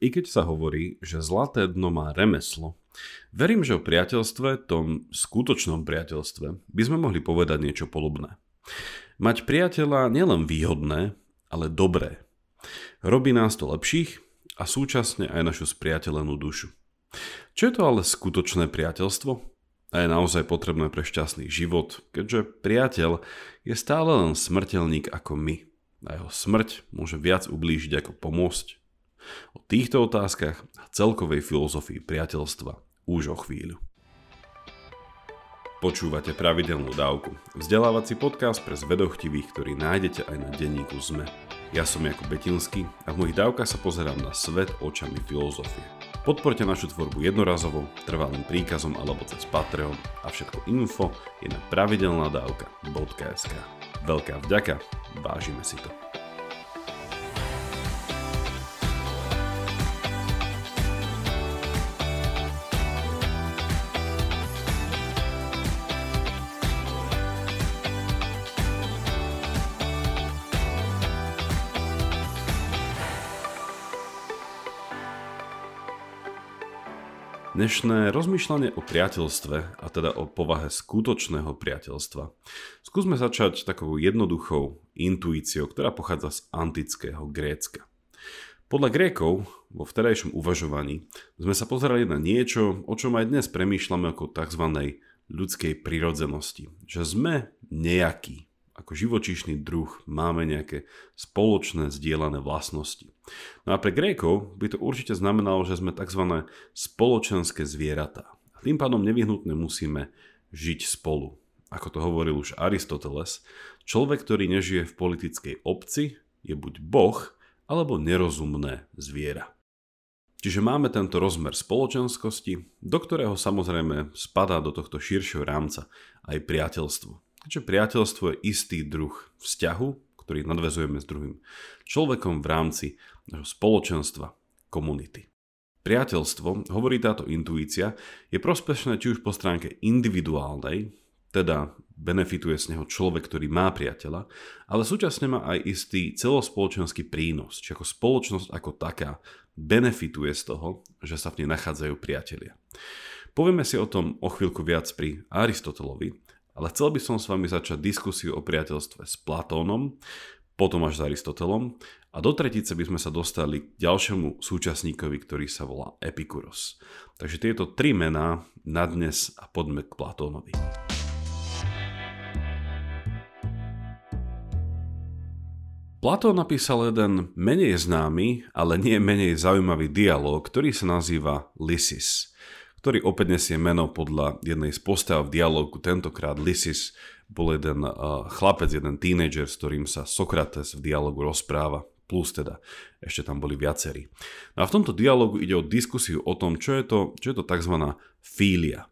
I keď sa hovorí, že zlaté dno má remeslo, verím, že o priateľstve, tom skutočnom priateľstve, by sme mohli povedať niečo podobné. Mať priateľa nielen výhodné, ale dobré. Robí nás to lepších a súčasne aj našu spriateľenú dušu. Čo je to ale skutočné priateľstvo? A je naozaj potrebné pre šťastný život, keďže priateľ je stále len smrteľník ako my. A jeho smrť môže viac ublížiť ako pomôcť. O týchto otázkach a celkovej filozofii priateľstva už o chvíľu. Počúvate pravidelnú dávku. Vzdelávací podcast pre zvedochtivých, ktorý nájdete aj na denníku ZME. Ja som Jakub Betinský a v mojich dávkach sa pozerám na svet očami filozofie. Podporte našu tvorbu jednorazovo, trvalým príkazom alebo cez Patreon a všetko info je na pravidelnadavka.sk. Veľká vďaka, vážime si to. Dnešné rozmýšľanie o priateľstve, a teda o povahe skutočného priateľstva, skúsme začať takou jednoduchou intuíciou, ktorá pochádza z antického Grécka. Podľa Grékov vo vtedajšom uvažovaní sme sa pozerali na niečo, o čom aj dnes premýšľame ako tzv. ľudskej prirodzenosti. Že sme nejakí, ako živočíšny druh máme nejaké spoločné zdieľané vlastnosti. No a pre Grékov by to určite znamenalo, že sme tzv. spoločenské zvieratá. A tým pádom nevyhnutne musíme žiť spolu. Ako to hovoril už Aristoteles, človek, ktorý nežije v politickej obci, je buď boh, alebo nerozumné zviera. Čiže máme tento rozmer spoločenskosti, do ktorého samozrejme spadá do tohto širšieho rámca aj priateľstvo. Keďže priateľstvo je istý druh vzťahu, ktorý nadvezujeme s druhým človekom v rámci nášho spoločenstva, komunity. Priateľstvo, hovorí táto intuícia, je prospešné či už po stránke individuálnej, teda benefituje z neho človek, ktorý má priateľa, ale súčasne má aj istý celospoločenský prínos, či ako spoločnosť ako taká benefituje z toho, že sa v nej nachádzajú priatelia. Povieme si o tom o chvíľku viac pri Aristotelovi, ale chcel by som s vami začať diskusiu o priateľstve s Platónom, potom až s Aristotelom a do tretice by sme sa dostali k ďalšiemu súčasníkovi, ktorý sa volá Epikuros. Takže tieto tri mená na dnes a poďme k Platónovi. Platón napísal jeden menej známy, ale nie menej zaujímavý dialog, ktorý sa nazýva Lysis ktorý opäť nesie meno podľa jednej z postav v dialogu. Tentokrát Lysis bol jeden uh, chlapec, jeden tínedžer, s ktorým sa Sokrates v dialogu rozpráva plus teda ešte tam boli viacerí. No a v tomto dialogu ide o diskusiu o tom, čo je to, čo je to tzv. fília.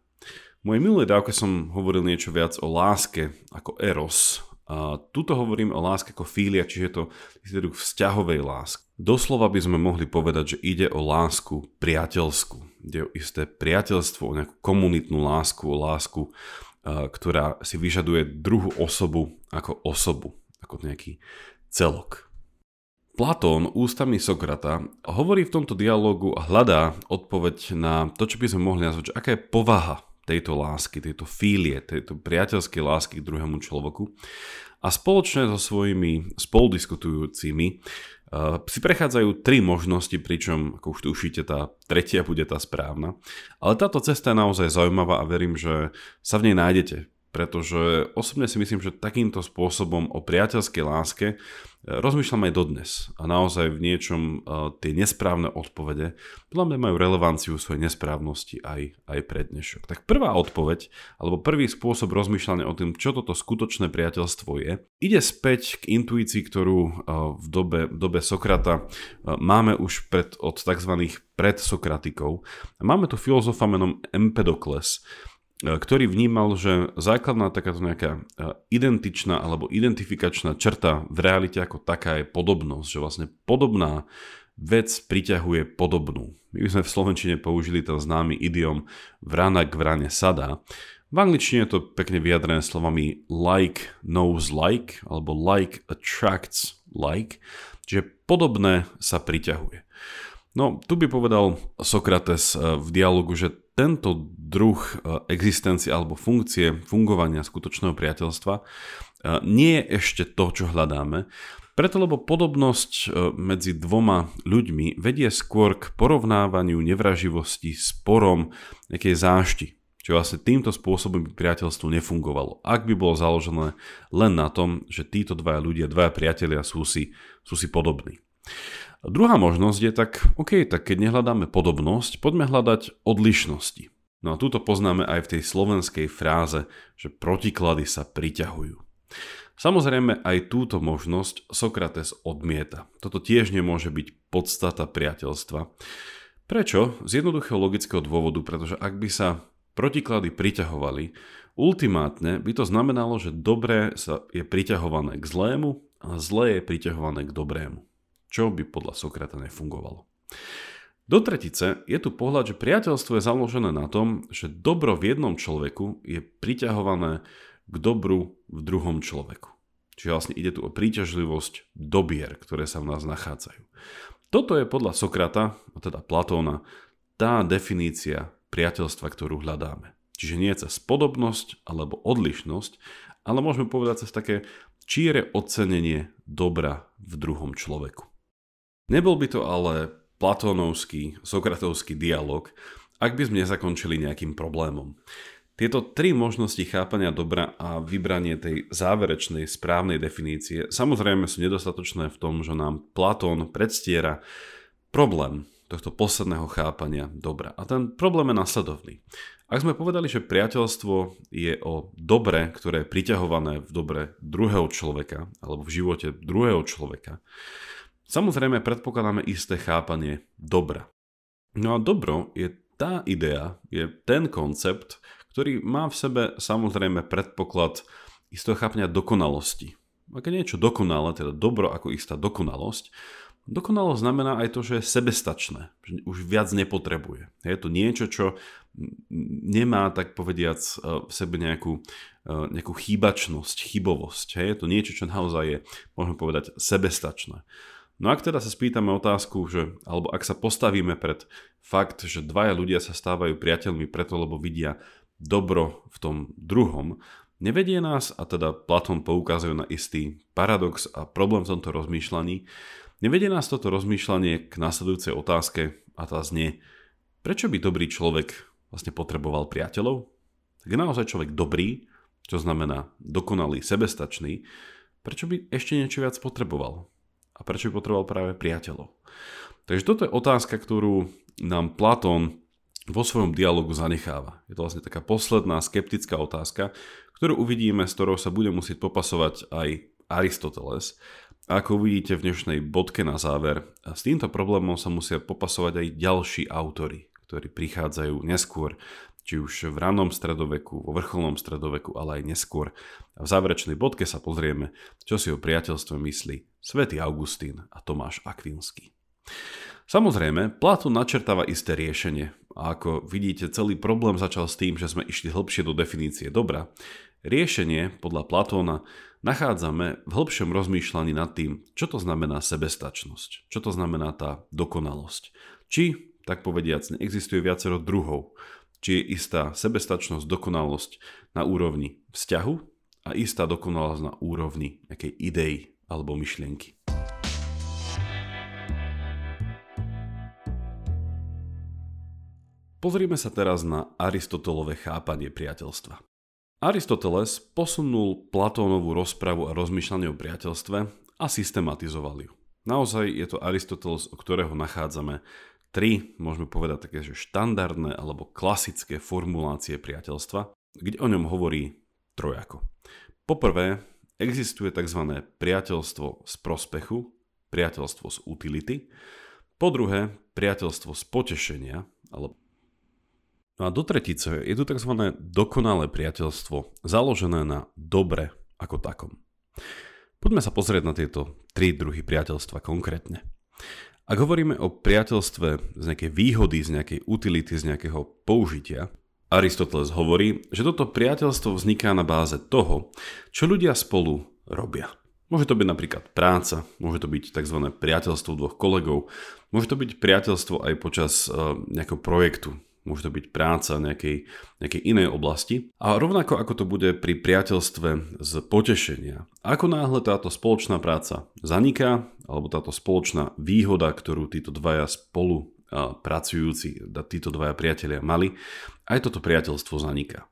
V mojej minulej dávke som hovoril niečo viac o láske ako eros. Tuto hovorím o láske ako fília, čiže to druh vzťahovej lásky. Doslova by sme mohli povedať, že ide o lásku priateľskú ide o isté priateľstvo, o nejakú komunitnú lásku, o lásku, ktorá si vyžaduje druhú osobu ako osobu, ako nejaký celok. Platón ústami Sokrata hovorí v tomto dialogu a hľadá odpoveď na to, čo by sme mohli nazvať, že aká je povaha tejto lásky, tejto fílie, tejto priateľskej lásky k druhému človeku. A spoločne so svojimi spoludiskutujúcimi Uh, si prechádzajú tri možnosti, pričom, ako už tušíte, tá tretia bude tá správna. Ale táto cesta je naozaj zaujímavá a verím, že sa v nej nájdete pretože osobne si myslím, že takýmto spôsobom o priateľskej láske e, rozmýšľam aj dodnes a naozaj v niečom uh, tie nesprávne odpovede podľa mňa majú relevanciu svojej nesprávnosti aj, aj pre dnešok. Tak prvá odpoveď, alebo prvý spôsob rozmýšľania o tým, čo toto skutočné priateľstvo je, ide späť k intuícii, ktorú uh, v dobe, v dobe Sokrata máme už pred, od tzv. predsokratikov. Máme tu filozofa menom Empedokles, E, ktorý vnímal, že základná takáto nejaká e, identičná alebo identifikačná črta v realite ako taká je podobnosť, že vlastne podobná vec priťahuje podobnú. My by sme v Slovenčine použili ten známy idiom vrana k vrane sada. V angličtine je to pekne vyjadrené slovami like knows like alebo like attracts like, čiže podobné sa priťahuje. No, tu by povedal Sokrates eh, v dialogu, že tento druh eh, existencie alebo funkcie fungovania skutočného priateľstva eh, nie je ešte to, čo hľadáme, preto lebo podobnosť medzi dvoma ľuďmi vedie skôr k porovnávaniu nevraživosti, sporom, nejakej zášti. Čiže vlastne týmto spôsobom by priateľstvo nefungovalo. Ak by bolo založené len na tom, že títo dvaja ľudia, dvaja priatelia sú si, sú si podobní. Druhá možnosť je tak, OK, tak keď nehľadáme podobnosť, poďme hľadať odlišnosti. No a túto poznáme aj v tej slovenskej fráze, že protiklady sa priťahujú. Samozrejme aj túto možnosť Sokrates odmieta. Toto tiež nemôže byť podstata priateľstva. Prečo? Z jednoduchého logického dôvodu, pretože ak by sa protiklady priťahovali, ultimátne by to znamenalo, že dobré sa je priťahované k zlému a zlé je priťahované k dobrému čo by podľa Sokrata nefungovalo. Do tretice je tu pohľad, že priateľstvo je založené na tom, že dobro v jednom človeku je priťahované k dobru v druhom človeku. Čiže vlastne ide tu o príťažlivosť dobier, ktoré sa v nás nachádzajú. Toto je podľa Sokrata, teda Platóna, tá definícia priateľstva, ktorú hľadáme. Čiže nie cez podobnosť alebo odlišnosť, ale môžeme povedať cez také číre ocenenie dobra v druhom človeku. Nebol by to ale platónovský, sokratovský dialog, ak by sme nezakončili nejakým problémom. Tieto tri možnosti chápania dobra a vybranie tej záverečnej správnej definície samozrejme sú nedostatočné v tom, že nám Platón predstiera problém tohto posledného chápania dobra. A ten problém je nasledovný. Ak sme povedali, že priateľstvo je o dobre, ktoré je priťahované v dobre druhého človeka alebo v živote druhého človeka, Samozrejme predpokladáme isté chápanie dobra. No a dobro je tá idea, je ten koncept, ktorý má v sebe samozrejme predpoklad istého chápania dokonalosti. Ak je niečo dokonalé, teda dobro ako istá dokonalosť, dokonalosť znamená aj to, že je sebestačné, že už viac nepotrebuje. Je to niečo, čo nemá, tak povediac, v sebe nejakú, nejakú chýbačnosť, chybovosť. Je to niečo, čo naozaj je, môžeme povedať, sebestačné. No ak teda sa spýtame otázku, že, alebo ak sa postavíme pred fakt, že dvaja ľudia sa stávajú priateľmi preto, lebo vidia dobro v tom druhom, nevedie nás, a teda Platón poukazuje na istý paradox a problém v tomto rozmýšľaní, nevedie nás toto rozmýšľanie k následujúcej otázke a tá znie, prečo by dobrý človek vlastne potreboval priateľov? Tak je naozaj človek dobrý, čo znamená dokonalý, sebestačný, prečo by ešte niečo viac potreboval? A prečo by potreboval práve priateľov. Takže toto je otázka, ktorú nám Platón vo svojom dialogu zanecháva. Je to vlastne taká posledná skeptická otázka, ktorú uvidíme, s ktorou sa bude musieť popasovať aj Aristoteles. A ako uvidíte v dnešnej bodke na záver, s týmto problémom sa musia popasovať aj ďalší autory, ktorí prichádzajú neskôr či už v rannom stredoveku, vo vrcholnom stredoveku, ale aj neskôr. A v záverečnej bodke sa pozrieme, čo si o priateľstve myslí svätý Augustín a Tomáš Akvinský. Samozrejme, Platón načrtáva isté riešenie a ako vidíte, celý problém začal s tým, že sme išli hlbšie do definície dobra. Riešenie, podľa Platóna, nachádzame v hĺbšom rozmýšľaní nad tým, čo to znamená sebestačnosť, čo to znamená tá dokonalosť. Či, tak povediac, neexistuje viacero druhov, či je istá sebestačnosť, dokonalosť na úrovni vzťahu a istá dokonalosť na úrovni nejakej idei alebo myšlienky. Pozrime sa teraz na Aristotelové chápanie priateľstva. Aristoteles posunul Platónovú rozpravu a rozmýšľanie o priateľstve a systematizoval ju. Naozaj je to Aristoteles, o ktorého nachádzame tri, môžeme povedať také, že štandardné alebo klasické formulácie priateľstva, kde o ňom hovorí trojako. Poprvé, existuje tzv. priateľstvo z prospechu, priateľstvo z utility, po druhé, priateľstvo z potešenia, alebo No a do tretice je tu tzv. dokonalé priateľstvo, založené na dobre ako takom. Poďme sa pozrieť na tieto tri druhy priateľstva konkrétne. Ak hovoríme o priateľstve z nejakej výhody, z nejakej utility, z nejakého použitia, Aristoteles hovorí, že toto priateľstvo vzniká na báze toho, čo ľudia spolu robia. Môže to byť napríklad práca, môže to byť tzv. priateľstvo dvoch kolegov, môže to byť priateľstvo aj počas uh, nejakého projektu, môže to byť práca nejakej, nejakej inej oblasti. A rovnako ako to bude pri priateľstve z potešenia. Ako náhle táto spoločná práca zaniká, alebo táto spoločná výhoda, ktorú títo dvaja spolu pracujúci, títo dvaja priatelia mali, aj toto priateľstvo zaniká.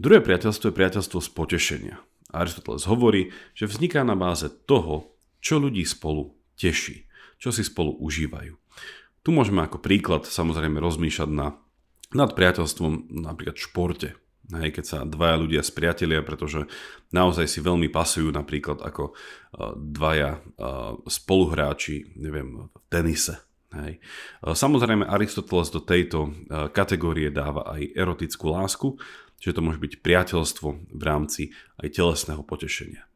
Druhé priateľstvo je priateľstvo z potešenia. Aristoteles hovorí, že vzniká na báze toho, čo ľudí spolu teší, čo si spolu užívajú. Tu môžeme ako príklad samozrejme rozmýšľať na, nad priateľstvom napríklad v športe. Hej, keď sa dvaja ľudia spriatelia, pretože naozaj si veľmi pasujú napríklad ako dvaja uh, spoluhráči, neviem, v tenise. Hej. Uh, samozrejme Aristoteles do tejto kategórie dáva aj erotickú lásku, Čiže to môže byť priateľstvo v rámci aj telesného potešenia.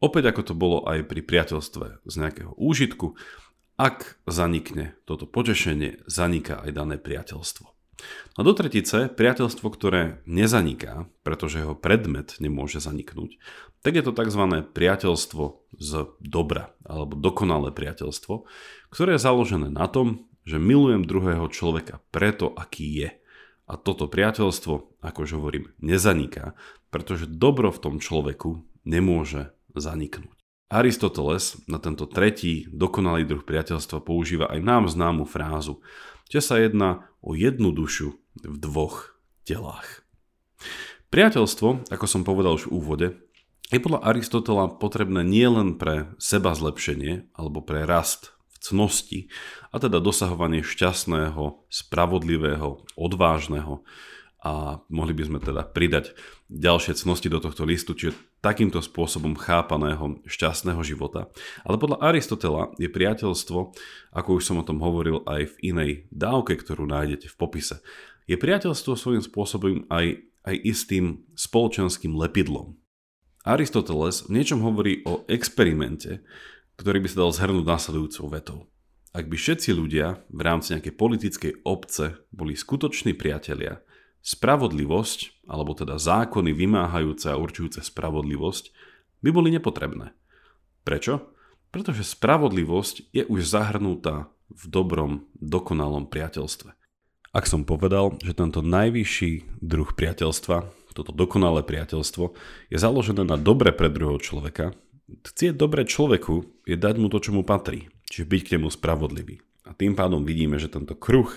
Opäť ako to bolo aj pri priateľstve z nejakého úžitku, ak zanikne toto potešenie, zaniká aj dané priateľstvo. A do tretice, priateľstvo, ktoré nezaniká, pretože jeho predmet nemôže zaniknúť, tak je to tzv. priateľstvo z dobra, alebo dokonalé priateľstvo, ktoré je založené na tom, že milujem druhého človeka preto, aký je – a toto priateľstvo, ako už hovorím, nezaniká, pretože dobro v tom človeku nemôže zaniknúť. Aristoteles na tento tretí dokonalý druh priateľstva používa aj nám známu frázu, že sa jedná o jednu dušu v dvoch telách. Priateľstvo, ako som povedal už v úvode, je podľa Aristotela potrebné nielen pre seba zlepšenie alebo pre rast cnosti a teda dosahovanie šťastného, spravodlivého, odvážneho a mohli by sme teda pridať ďalšie cnosti do tohto listu, čiže takýmto spôsobom chápaného šťastného života. Ale podľa Aristotela je priateľstvo, ako už som o tom hovoril aj v inej dávke, ktorú nájdete v popise, je priateľstvo svojím spôsobom aj, aj istým spoločenským lepidlom. Aristoteles v niečom hovorí o experimente, ktorý by sa dal zhrnúť následujúcou vetou. Ak by všetci ľudia v rámci nejakej politickej obce boli skutoční priatelia, spravodlivosť, alebo teda zákony vymáhajúce a určujúce spravodlivosť, by boli nepotrebné. Prečo? Pretože spravodlivosť je už zahrnutá v dobrom, dokonalom priateľstve. Ak som povedal, že tento najvyšší druh priateľstva, toto dokonalé priateľstvo, je založené na dobre pre druhého človeka, Chcieť dobre človeku je dať mu to, čo mu patrí, čiže byť k nemu spravodlivý. A tým pádom vidíme, že tento kruh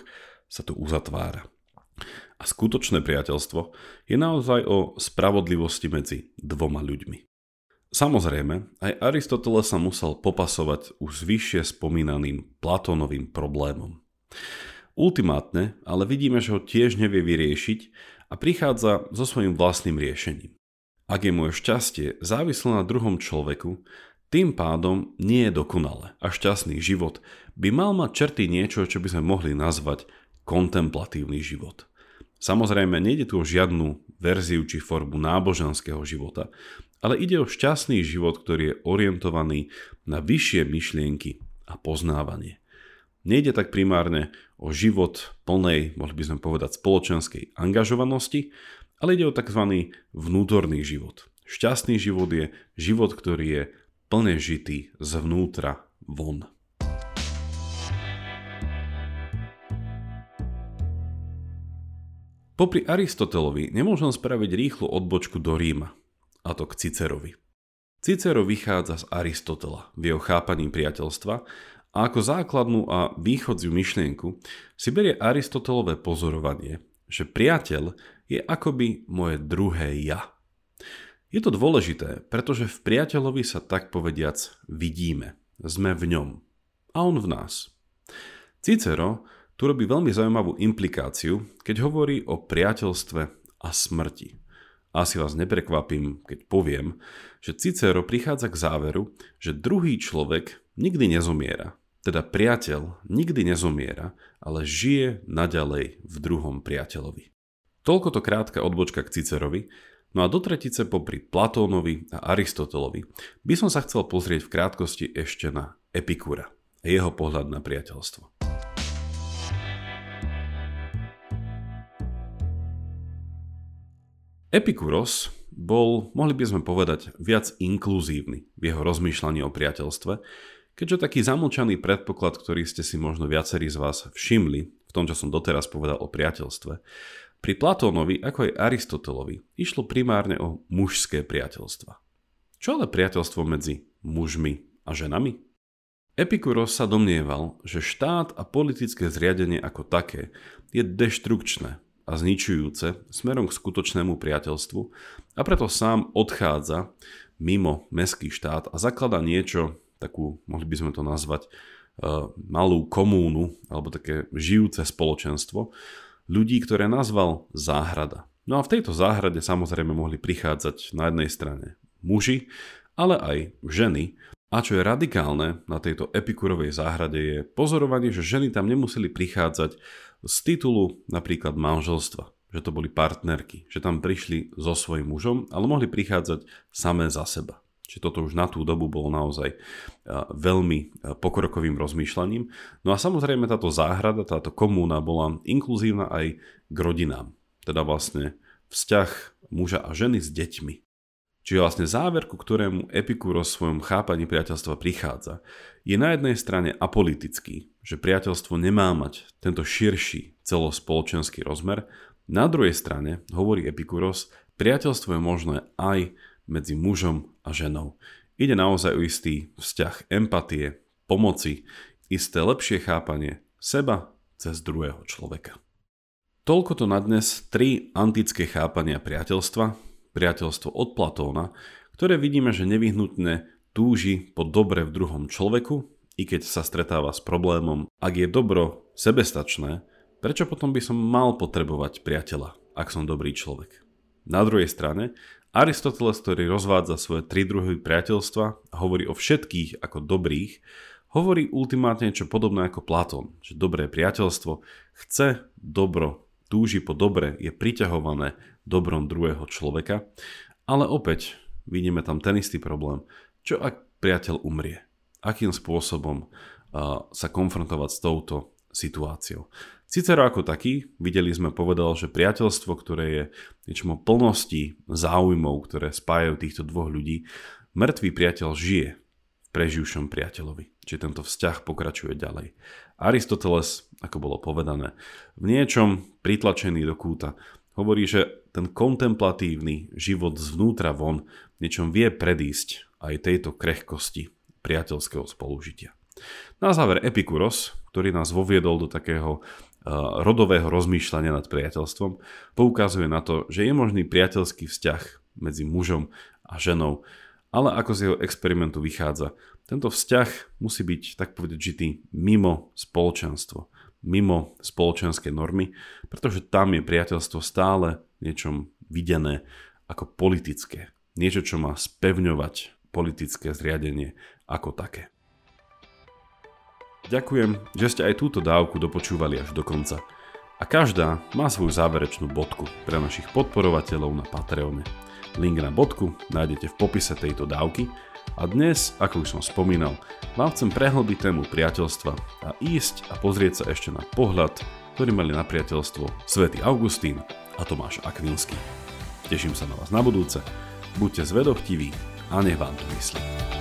sa tu uzatvára. A skutočné priateľstvo je naozaj o spravodlivosti medzi dvoma ľuďmi. Samozrejme, aj Aristoteles sa musel popasovať už vyššie spomínaným Platónovým problémom. Ultimátne, ale vidíme, že ho tiež nevie vyriešiť a prichádza so svojím vlastným riešením. Ak je moje šťastie závislé na druhom človeku, tým pádom nie je dokonale a šťastný život by mal mať črty niečo, čo by sme mohli nazvať kontemplatívny život. Samozrejme, nejde tu o žiadnu verziu či formu náboženského života, ale ide o šťastný život, ktorý je orientovaný na vyššie myšlienky a poznávanie. Nejde tak primárne o život plnej, mohli by sme povedať, spoločenskej angažovanosti, ale ide o tzv. vnútorný život. Šťastný život je život, ktorý je plne žitý zvnútra von. Popri Aristotelovi nemôžem spraviť rýchlu odbočku do Ríma, a to k Cicerovi. Cicero vychádza z Aristotela v jeho chápaní priateľstva a ako základnú a východziu myšlienku si berie Aristotelové pozorovanie, že priateľ je akoby moje druhé ja. Je to dôležité, pretože v priateľovi sa tak povediac vidíme. Sme v ňom. A on v nás. Cicero tu robí veľmi zaujímavú implikáciu, keď hovorí o priateľstve a smrti. Asi vás neprekvapím, keď poviem, že Cicero prichádza k záveru, že druhý človek nikdy nezomiera. Teda priateľ nikdy nezomiera, ale žije naďalej v druhom priateľovi. Toľko to krátka odbočka k Cicerovi, no a do tretice popri Platónovi a Aristotelovi by som sa chcel pozrieť v krátkosti ešte na Epikúra a jeho pohľad na priateľstvo. Epikuros bol, mohli by sme povedať, viac inkluzívny v jeho rozmýšľaní o priateľstve, keďže taký zamlčaný predpoklad, ktorý ste si možno viacerí z vás všimli v tom, čo som doteraz povedal o priateľstve, pri Platónovi, ako aj Aristotelovi, išlo primárne o mužské priateľstva. Čo ale priateľstvo medzi mužmi a ženami? Epikuros sa domnieval, že štát a politické zriadenie ako také je deštrukčné a zničujúce smerom k skutočnému priateľstvu a preto sám odchádza mimo mestský štát a zaklada niečo, takú, mohli by sme to nazvať, uh, malú komúnu alebo také žijúce spoločenstvo, ľudí, ktoré nazval záhrada. No a v tejto záhrade samozrejme mohli prichádzať na jednej strane muži, ale aj ženy. A čo je radikálne na tejto epikurovej záhrade je pozorovanie, že ženy tam nemuseli prichádzať z titulu napríklad manželstva, že to boli partnerky, že tam prišli so svojím mužom, ale mohli prichádzať samé za seba. Čiže toto už na tú dobu bolo naozaj veľmi pokrokovým rozmýšľaním. No a samozrejme táto záhrada, táto komúna bola inkluzívna aj k rodinám. Teda vlastne vzťah muža a ženy s deťmi. Čiže vlastne záver, ku ktorému Epikúros v svojom chápaní priateľstva prichádza, je na jednej strane apolitický, že priateľstvo nemá mať tento širší celospoločenský rozmer, na druhej strane, hovorí Epikúros, priateľstvo je možné aj medzi mužom a ženou. Ide naozaj o istý vzťah empatie, pomoci, isté lepšie chápanie seba cez druhého človeka. Toľko to na dnes tri antické chápania priateľstva, priateľstvo od Platóna, ktoré vidíme, že nevyhnutne túži po dobre v druhom človeku, i keď sa stretáva s problémom, ak je dobro sebestačné, prečo potom by som mal potrebovať priateľa, ak som dobrý človek? Na druhej strane, Aristoteles, ktorý rozvádza svoje tri druhy priateľstva hovorí o všetkých ako dobrých, hovorí ultimátne niečo podobné ako Platón, že dobré priateľstvo chce dobro, túži po dobre, je priťahované dobrom druhého človeka, ale opäť vidíme tam ten istý problém. Čo ak priateľ umrie? Akým spôsobom uh, sa konfrontovať s touto situáciou? Cicero ako taký, videli sme, povedal, že priateľstvo, ktoré je niečom o plnosti záujmov, ktoré spájajú týchto dvoch ľudí, mŕtvý priateľ žije v preživšom priateľovi. Čiže tento vzťah pokračuje ďalej. Aristoteles, ako bolo povedané, v niečom pritlačený do kúta, hovorí, že ten kontemplatívny život zvnútra von niečom vie predísť aj tejto krehkosti priateľského spolužitia. Na záver Epikuros, ktorý nás voviedol do takého rodového rozmýšľania nad priateľstvom, poukazuje na to, že je možný priateľský vzťah medzi mužom a ženou, ale ako z jeho experimentu vychádza, tento vzťah musí byť, tak povedať, žitý mimo spoločenstvo, mimo spoločenské normy, pretože tam je priateľstvo stále niečom videné ako politické. Niečo, čo má spevňovať politické zriadenie ako také. Ďakujem, že ste aj túto dávku dopočúvali až do konca. A každá má svoju záverečnú bodku pre našich podporovateľov na Patreone. Link na bodku nájdete v popise tejto dávky a dnes, ako už som spomínal, vám chcem prehlbiť tému priateľstva a ísť a pozrieť sa ešte na pohľad, ktorý mali na priateľstvo svätý Augustín a Tomáš Akvinský. Teším sa na vás na budúce, buďte zvedochtiví a nech vám to myslí.